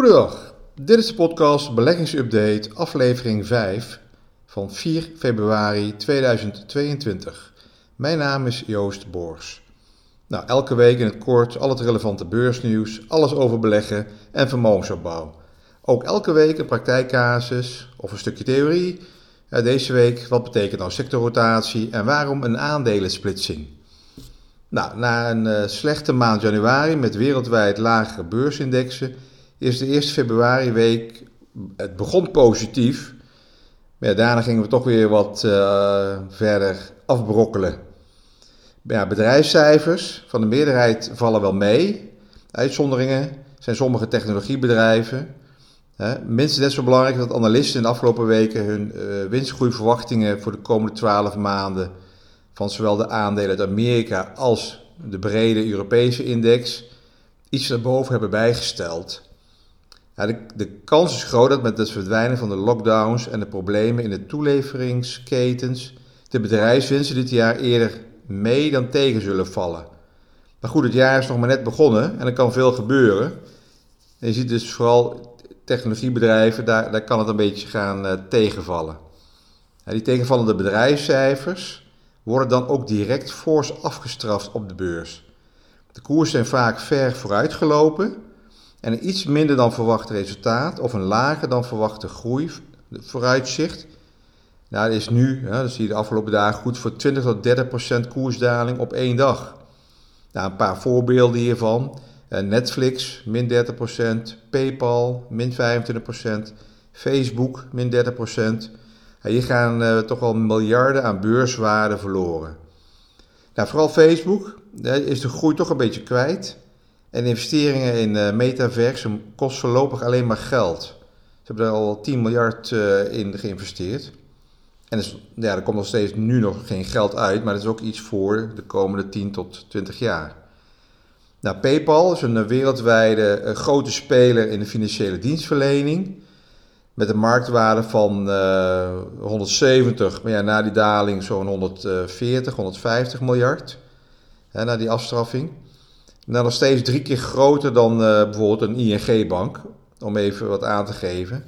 Goedendag, dit is de podcast Beleggingsupdate, aflevering 5 van 4 februari 2022. Mijn naam is Joost Boors. Nou, elke week in het kort al het relevante beursnieuws, alles over beleggen en vermogensopbouw. Ook elke week een praktijkcasus of een stukje theorie. Deze week, wat betekent nou sectorrotatie en waarom een aandelensplitsing? Nou, na een uh, slechte maand januari met wereldwijd lagere beursindexen is de 1 februari week, het begon positief, maar daarna gingen we toch weer wat uh, verder afbrokkelen. Ja, bedrijfscijfers van de meerderheid vallen wel mee. Uitzonderingen zijn sommige technologiebedrijven. Hè. Minstens net zo belangrijk dat analisten in de afgelopen weken hun uh, winstgroeiverwachtingen voor de komende 12 maanden van zowel de aandelen uit Amerika als de brede Europese index iets naar boven hebben bijgesteld. De, de, kans is groot dat met het verdwijnen van de lockdowns en de problemen in de toeleveringsketens de bedrijfswinsten dit jaar eerder mee dan tegen zullen vallen. Maar goed, het jaar is nog maar net begonnen en er kan veel gebeuren. En je ziet dus vooral technologiebedrijven, daar, daar kan het een beetje gaan uh, tegenvallen. Ja, die tegenvallende bedrijfscijfers worden dan ook direct fors afgestraft op de beurs. De koersen zijn vaak ver vooruitgelopen en een iets minder dan verwacht resultaat of een lager dan verwachte groei vooruitzicht. Nou, dat is nu, dat zie je de afgelopen dagen, goed voor 20 tot 30 procent koersdaling op één dag. Nou, een paar voorbeelden hiervan. Netflix, min 30 procent. PayPal, min 25 procent. Facebook, min 30 procent. Hier gaan uh, toch wel miljarden aan beurswaarde verloren. Nou, vooral Facebook is de groei toch een beetje kwijt. En investeringen in uh, metaverse kost voorlopig alleen maar geld. Ze hebben er al 10 miljard uh, in geïnvesteerd. En dus, ja, er komt nog steeds nu nog geen geld uit, maar dat is ook iets voor de komende 10 tot 20 jaar. Nou, PayPal is een wereldwijde uh, grote speler in de financiële dienstverlening. Met een marktwaarde van 170, maar ja, na die daling zo'n 140, 150 miljard. Hè, na die afstraffing. Nou, nog steeds drie keer groter dan uh, bijvoorbeeld een ING-bank, om even wat aan te geven.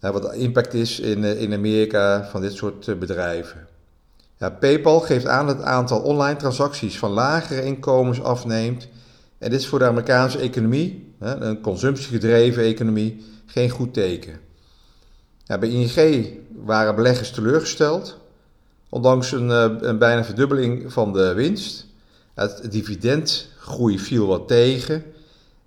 Nou, wat de impact is in, uh, in Amerika van dit soort uh, bedrijven. Ja, PayPal geeft aan dat het aantal online transacties van lagere inkomens afneemt. En dit is voor de Amerikaanse economie, een consumptiegedreven economie, geen goed teken. Ja, bij ING waren beleggers teleurgesteld, ondanks een, een bijna verdubbeling van de winst. Het dividendgroei viel wat tegen.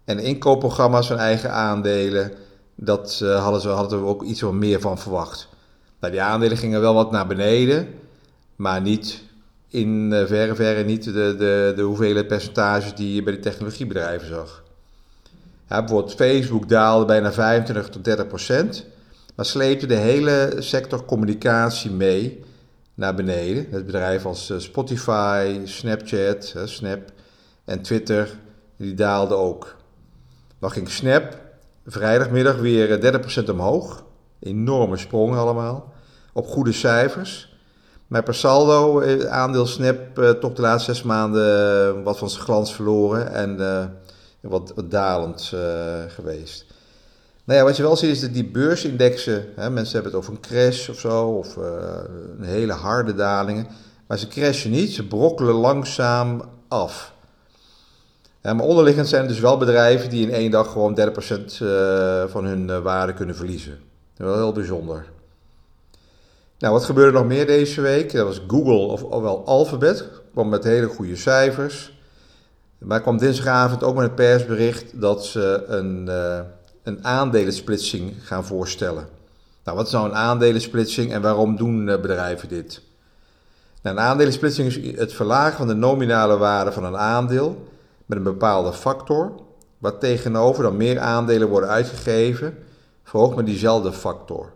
En inkoopprogramma's van eigen aandelen, dat uh, hadden, ze, hadden we ook iets wat meer van verwacht. Nou, die aandelen gingen wel wat naar beneden, maar niet in uh, verre, verre niet de, de, de hoeveelheid percentages die je bij de technologiebedrijven zag. Ja, bijvoorbeeld Facebook daalde bijna 25 tot 30 procent, maar sleepte de hele sector communicatie mee naar beneden. Het bedrijf als eh, Spotify, Snapchat, Snap en Twitter, die daalden ook. Dan ging Snap vrijdagmiddag weer 30% eh, omhoog. Enorme sprong allemaal. Op goede cijfers. Maar per saldo, eh, aandeel Snap toch de laatste zes maanden wat van zijn glans verloren en wat, wat dalend geweest. Nou ja, wat je wel ziet is dat die beursindexen, hè, mensen hebben het over een crash of zo, of uh, een hele harde dalingen. Maar ze crashen niet, ze brokkelen langzaam af. Ja, maar onderliggend zijn er dus wel bedrijven die in één dag gewoon 30% uh, van hun uh, waarde kunnen verliezen. Dat is wel heel bijzonder. Nou, wat gebeurde nog meer deze week? Dat was Google, of, ofwel Alphabet, kwam met hele goede cijfers. Maar kwam dinsdagavond ook met een persbericht dat ze een een aandelensplitsing gaan voorstellen. Nou, wat is nou een aandelensplitsing en waarom doen eh, bedrijven dit? Nou, een aandelensplitsing is het verlagen van de nominale waarde van een aandeel met een bepaalde factor, wat tegenover dan meer aandelen worden uitgegeven, verhoogt met diezelfde factor.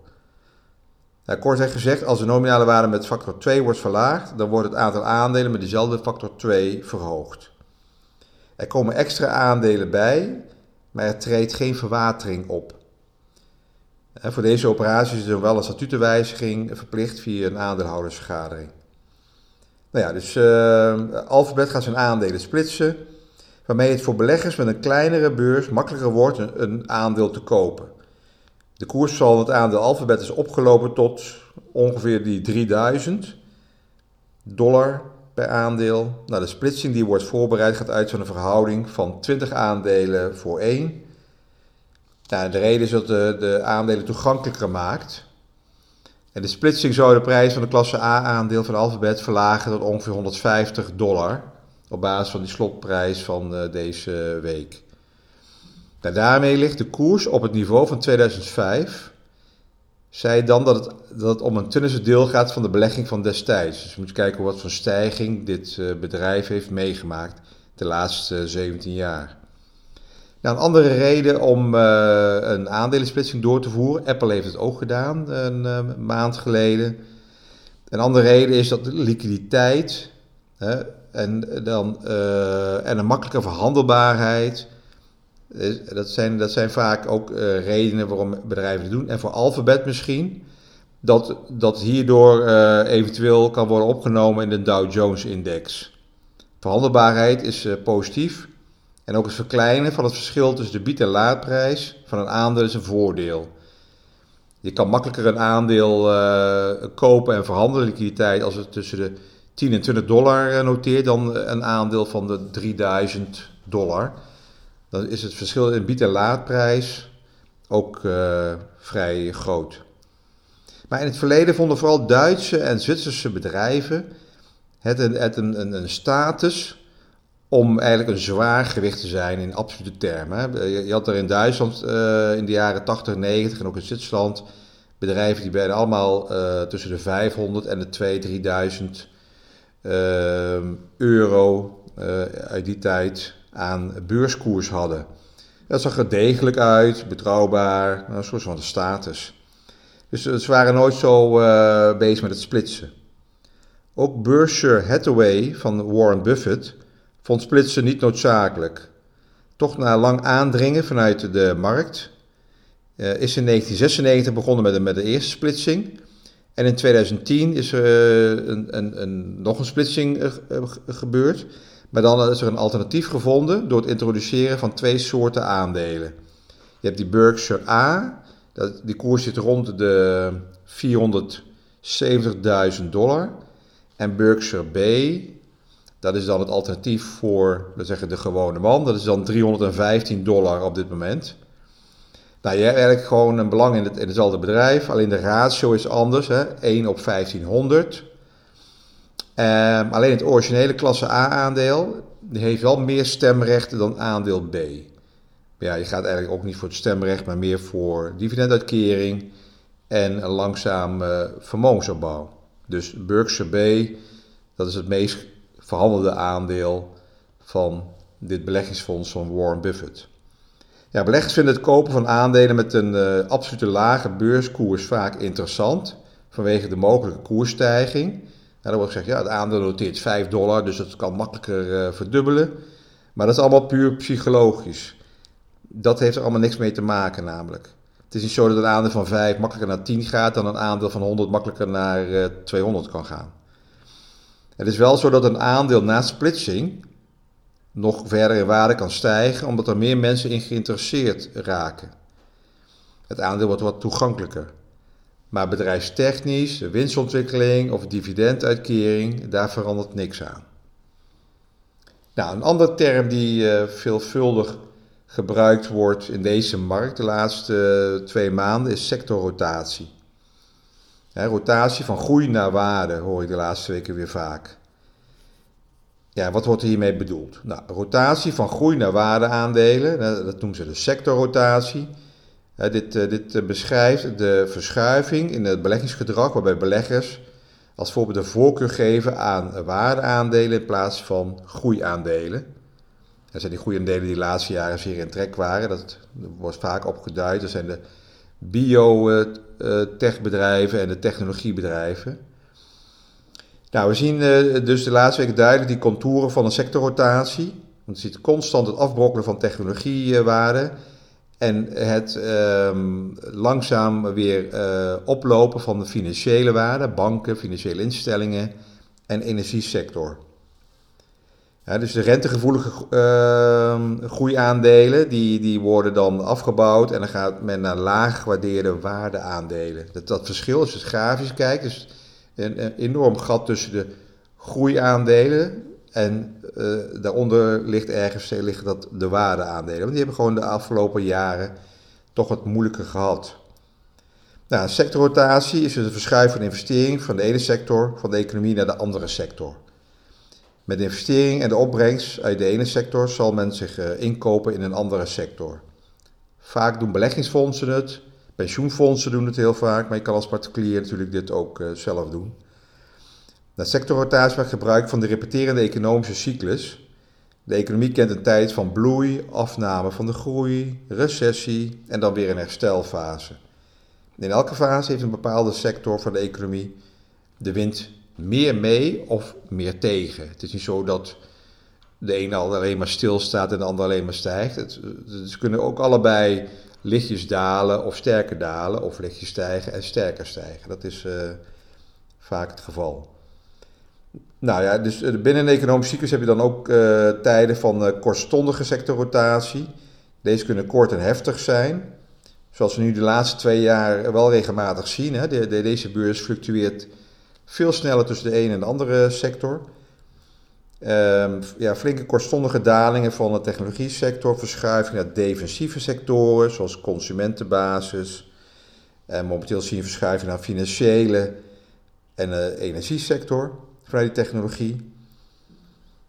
Nou, kort gezegd, als de nominale waarde met factor 2 wordt verlaagd, dan wordt het aantal aandelen met diezelfde factor 2 verhoogd. Er komen extra aandelen bij maar er treedt geen verwatering op. Voor deze operatie is er wel een statutenwijziging verplicht via een aandeelhoudersvergadering. Nou ja, dus uh, Alphabet gaat zijn aandelen splitsen. waarmee het voor beleggers met een kleinere beurs makkelijker wordt een, een aandeel te kopen. De koers van het aandeel Alphabet is opgelopen tot ongeveer die 3000 dollar per aandeel. Nou, de splitsing die wordt voorbereid gaat uit van een verhouding van 20 aandelen voor 1. Nou, de reden is dat de, de aandelen toegankelijker maakt. En de splitsing zou de prijs van de klasse A-aandeel van Alphabet verlagen tot ongeveer 150 dollar. Op basis van die slotprijs van uh, deze week. Nou, daarmee ligt de koers op het niveau van 2005 zei dan dat het, dat het om een tunnelse deel gaat van de belegging van destijds. Dus je moet kijken wat voor stijging dit uh, bedrijf heeft meegemaakt de laatste 17 jaar. Nou, een andere reden om uh, een aandelensplitsing door te voeren, Apple heeft het ook gedaan een maand geleden. Een andere reden is dat liquiditeit hè, en, dan, en een makkelijke verhandelbaarheid dat zijn, dat zijn vaak ook uh, redenen waarom bedrijven het doen. En voor Alphabet misschien, dat, dat hierdoor uh, eventueel kan worden opgenomen in de Dow Jones-index. Verhandelbaarheid is uh, positief. En ook het verkleinen van het verschil tussen de bied- en laadprijs van een aandeel is een voordeel. Je kan makkelijker een aandeel kopen en verhandelen, liquiditeit, als het tussen de 10 en 20 dollar noteert, dan een aandeel van de 3000 dollar dan is het verschil in bied- en laadprijs ook uh, vrij groot. Maar in het verleden vonden vooral Duitse en Zwitserse bedrijven het een, een, een, status om eigenlijk een zwaar gewicht te zijn in absolute termen. Je had er in Duitsland uh, in de jaren 80, 90 en ook in Zwitserland bedrijven die werden allemaal uh, tussen de 500 en de 2000, 3000 euro uit die tijd aan beurskoers hadden. Dat zag er degelijk uit, betrouwbaar, nou, een soort van status. Dus ze waren nooit zo uh, bezig met het splitsen. Ook Berkshire Hathaway van Warren Buffett vond splitsen niet noodzakelijk. Toch na lang aandringen vanuit de markt uh, is in 1996 begonnen met de, de eerste splitsing. En in 2010 is er een, een, een, nog een splitsing gebeurd. Maar dan is er een alternatief gevonden door het introduceren van twee soorten aandelen. Je hebt die Berkshire A, die koers zit rond de 470.000 dollar. En Berkshire B, dat is dan het alternatief voor zeggen, de gewone man. Dat is dan 315 dollar op dit moment. Nou, je hebt eigenlijk gewoon een belang in, het, in hetzelfde bedrijf, alleen de ratio is anders. Hè? 1 op 1500. Um, alleen het originele klasse A-aandeel heeft wel meer stemrechten dan aandeel B. Ja, je gaat eigenlijk ook niet voor het stemrecht, maar meer voor dividenduitkering en een langzaam uh, vermogensopbouw. Dus Berkshire B, dat is het meest verhandelde aandeel van dit beleggingsfonds van Warren Buffett. Ja, beleggers vinden het kopen van aandelen met een uh, absolute lage beurskoers vaak interessant vanwege de mogelijke koersstijging. Dan wordt gezegd, ja, het aandeel noteert 5 dollar, dus dat kan makkelijker uh, verdubbelen. Maar dat is allemaal puur psychologisch. Dat heeft er allemaal niks mee te maken namelijk. Het is niet zo dat een aandeel van 5 makkelijker naar 10 gaat dan een aandeel van 100 makkelijker naar uh, 200 kan gaan. Het is wel zo dat een aandeel na splitsing nog verder in waarde kan stijgen, omdat er meer mensen in geïnteresseerd raken. Het aandeel wordt wat toegankelijker. Maar bedrijfstechnisch, winstontwikkeling of dividenduitkering, daar verandert niks aan. Nou, een andere term die uh, veelvuldig gebruikt wordt in deze markt de laatste twee maanden is sectorrotatie. rotatie van groei naar waarde hoor ik de laatste weken weer vaak. Ja, wat wordt hiermee bedoeld? Nou, rotatie van groei naar waarde aandelen, dat noemen ze de sectorrotatie dit, uh, dit uh, beschrijft de verschuiving in het beleggingsgedrag waarbij beleggers als voorbeeld de voorkeur geven aan waardeaandelen in plaats van groeiaandelen. Dat zijn die groeiaandelen die de laatste jaren zeer in trek waren. Dat wordt vaak opgeduid. Dat zijn de biotechbedrijven en de technologiebedrijven. Nou, we zien dus de laatste weken duidelijk die contouren van een sectorrotatie. Want je ziet constant het afbrokkelen van technologiewaarden en het um, langzaam weer uh, oplopen van de financiële waarde, banken, financiële instellingen en energiesector. Dus de rentegevoelige uh, groeiaandelen, die, die worden dan afgebouwd en dan gaat men naar laag gewaardeerde waardeaandelen. Dat, dat verschil, als je het grafisch kijkt, is een enorm gat tussen de groeiaandelen en uh, daaronder ligt ergens liggen dat de waardeaandelen. Want die hebben gewoon de afgelopen jaren toch wat moeilijker gehad. Nou, sectorrotatie is dus een verschuiving van investering van de ene sector van de economie naar de andere sector. Met investering en de opbrengst uit de ene sector zal men zich uh, inkopen in een andere sector. Vaak doen beleggingsfondsen het, pensioenfondsen doen het heel vaak, maar je kan als particulier natuurlijk dit ook zelf doen. De sectorrotatie maakt gebruik van de repeterende economische cyclus. De economie kent een tijd van bloei, afname van de groei, recessie en dan weer een herstelfase. In elke fase heeft een bepaalde sector van de economie de wind meer mee of meer tegen. Het is niet zo dat de ene alleen maar stilstaat en de ander alleen maar stijgt. Ze kunnen ook allebei lichtjes dalen of sterker dalen, of lichtjes stijgen en sterker stijgen. Dat is uh, vaak het geval. Nou ja, dus eh, binnen een economische cyclus heb je dan ook uh, tijden van uh, kortstondige sectorrotatie. Deze kunnen kort en heftig zijn. Zoals we nu de laatste twee jaar wel regelmatig zien. Hè. De, de, deze beurs fluctueert veel sneller tussen de ene en de andere sector. Um, ja, flinke kortstondige dalingen van de technologie sector, verschuiving naar defensieve sectoren zoals consumentenbasis. En momenteel zien we verschuiving naar financiële en energiesector die technologie.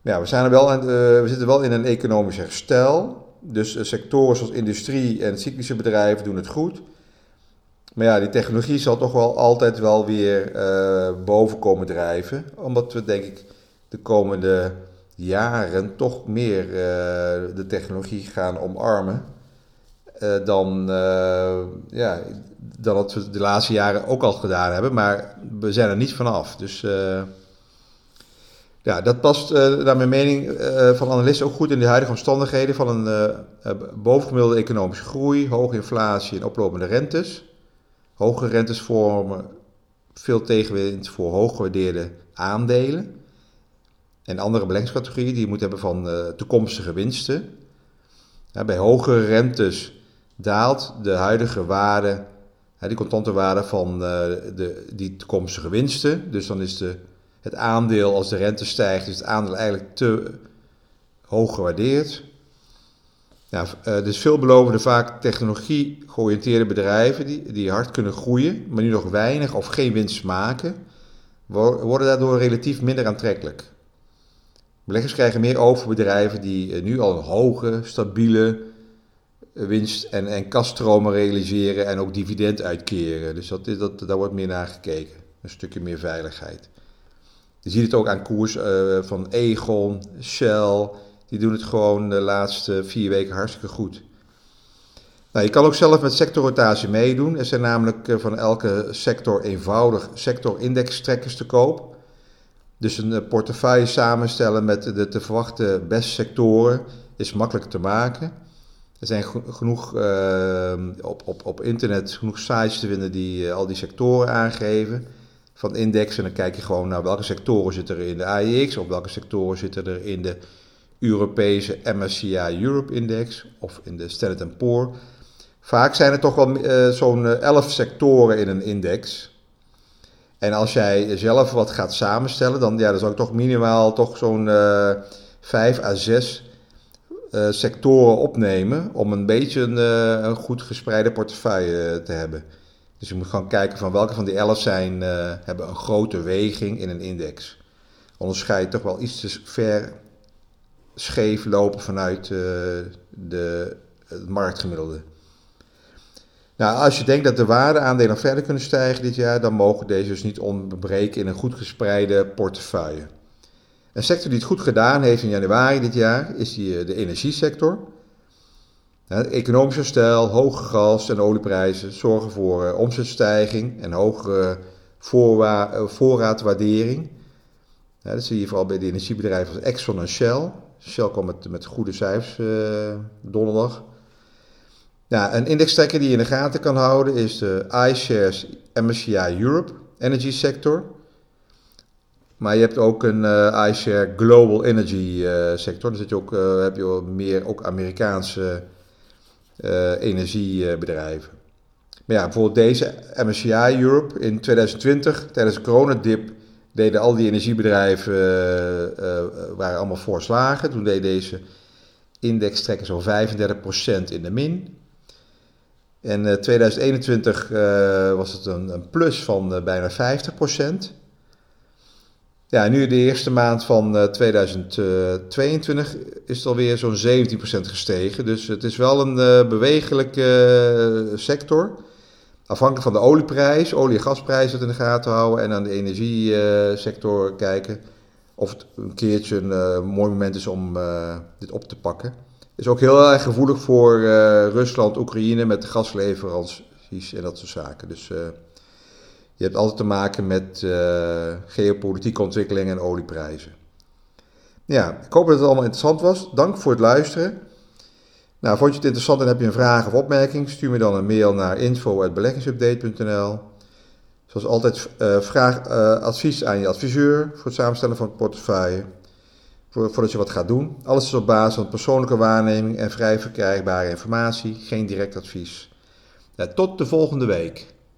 Ja, we, zijn er wel, uh, we zitten wel in een economisch herstel. Dus uh, sectoren zoals industrie en cyclische bedrijven doen het goed. Maar ja, die technologie zal toch wel altijd wel weer uh, boven komen drijven. Omdat we denk ik de komende jaren toch meer de technologie gaan omarmen. Dan, ja, dan dat we de laatste jaren ook al gedaan hebben. Maar we zijn er niet vanaf. Dus ja, dat past naar mijn mening van analisten ook goed in de huidige omstandigheden van een bovengemiddelde economische groei, hoge inflatie en oplopende rentes. Hoge rentes vormen veel tegenwind voor hooggewaardeerde aandelen. En andere beleggingscategorieën die je moet hebben van toekomstige winsten. Ja, bij hogere rentes daalt de huidige waarde, ja, die contante waarde van de, die toekomstige winsten. Dus dan is de, het aandeel, als de rente stijgt, is het aandeel eigenlijk te hoog gewaardeerd. Ja, uh, dus veelbelovende, vaak technologie georiënteerde bedrijven die, die hard kunnen groeien, maar nu nog weinig of geen winst maken, worden daardoor relatief minder aantrekkelijk. Beleggers krijgen meer over bedrijven die uh, nu al een hoge, stabiele uh, winst en, en kaststromen realiseren en ook dividend uitkeren. Dus dat, dat, daar wordt meer naar gekeken. Een stukje meer veiligheid. Je ziet het ook aan koers van Egon, Shell, die doen het gewoon de laatste vier weken hartstikke goed. Nou, je kan ook zelf met sectorrotatie meedoen. Er zijn namelijk eh, van elke sector eenvoudig sectorindextrekkers te koop. Dus een eh, portefeuille samenstellen met de te verwachten beste sectoren is makkelijk te maken. Er zijn genoeg op, op, op internet genoeg sites te vinden die al die sectoren aangeven van index. En dan kijk je gewoon naar welke sectoren zitten er in de AIX, of welke sectoren zitten er in de Europese MSCI Europe Index of in de Standard Poor. Vaak zijn er toch wel uh, zo'n 11 sectoren in een index. En als jij zelf wat gaat samenstellen, dan, ja, dan zou ik toch minimaal toch zo'n uh, 5 à 6 uh, sectoren opnemen om een beetje een goed gespreide portefeuille te hebben. Dus je moet gewoon kijken van welke van die 11 zijn, hebben een grote weging in een index. Onderscheid toch wel iets te ver scheef lopen vanuit uh, de, het marktgemiddelde. Nou, als je denkt dat de waardeaandelen verder kunnen stijgen dit jaar, dan mogen deze dus niet ontbreken in een goed gespreide portefeuille. Een sector die het goed gedaan heeft in januari dit jaar is die, eh, de energiesector. Economische stijl, hoge gas- en olieprijzen zorgen voor uh, omzetstijging en hogere voorraadwaardering. dat zie je vooral bij de energiebedrijven als Exxon en Shell. Shell kwam met, goede cijfers uh, donderdag. Ja, een indextrekker die je in de gaten kan houden is de iShares MSCI Europe Energy Sector. Maar je hebt ook een uh, iShare Global Energy sector. Dan zit je ook, heb je meer ook Amerikaanse energiebedrijven. Maar ja, bijvoorbeeld deze MSCI Europe in 2020, tijdens de coronadip, deden al die energiebedrijven, waren allemaal voorslagen. Toen deed deze index trekken zo'n 35% in de min. En 2021 uh, was het een, plus van bijna 50%. Ja, nu de eerste maand van uh, 2022 is het alweer zo'n 17% gestegen. Dus het is wel een uh, bewegelijke sector. Afhankelijk van de olieprijs, olie- en gasprijs het in de gaten houden en aan de energiesector kijken. Of het een keertje een mooi moment is om dit op te pakken is ook heel erg gevoelig voor Rusland, Oekraïne met gasleveranties en dat soort zaken. Dus je hebt altijd te maken met uh, geopolitieke ontwikkelingen en olieprijzen. Ja, ik hoop dat het allemaal interessant was. Dank voor het luisteren. Nou, vond je het interessant en heb je een vraag of opmerking? Stuur me dan een mail naar info.beleggingsupdate.nl. Zoals altijd, vraag advies aan je adviseur voor het samenstellen van het portefeuille voordat je wat gaat doen. Alles is op basis van persoonlijke waarneming en vrij verkrijgbare informatie, geen direct advies. tot de volgende week.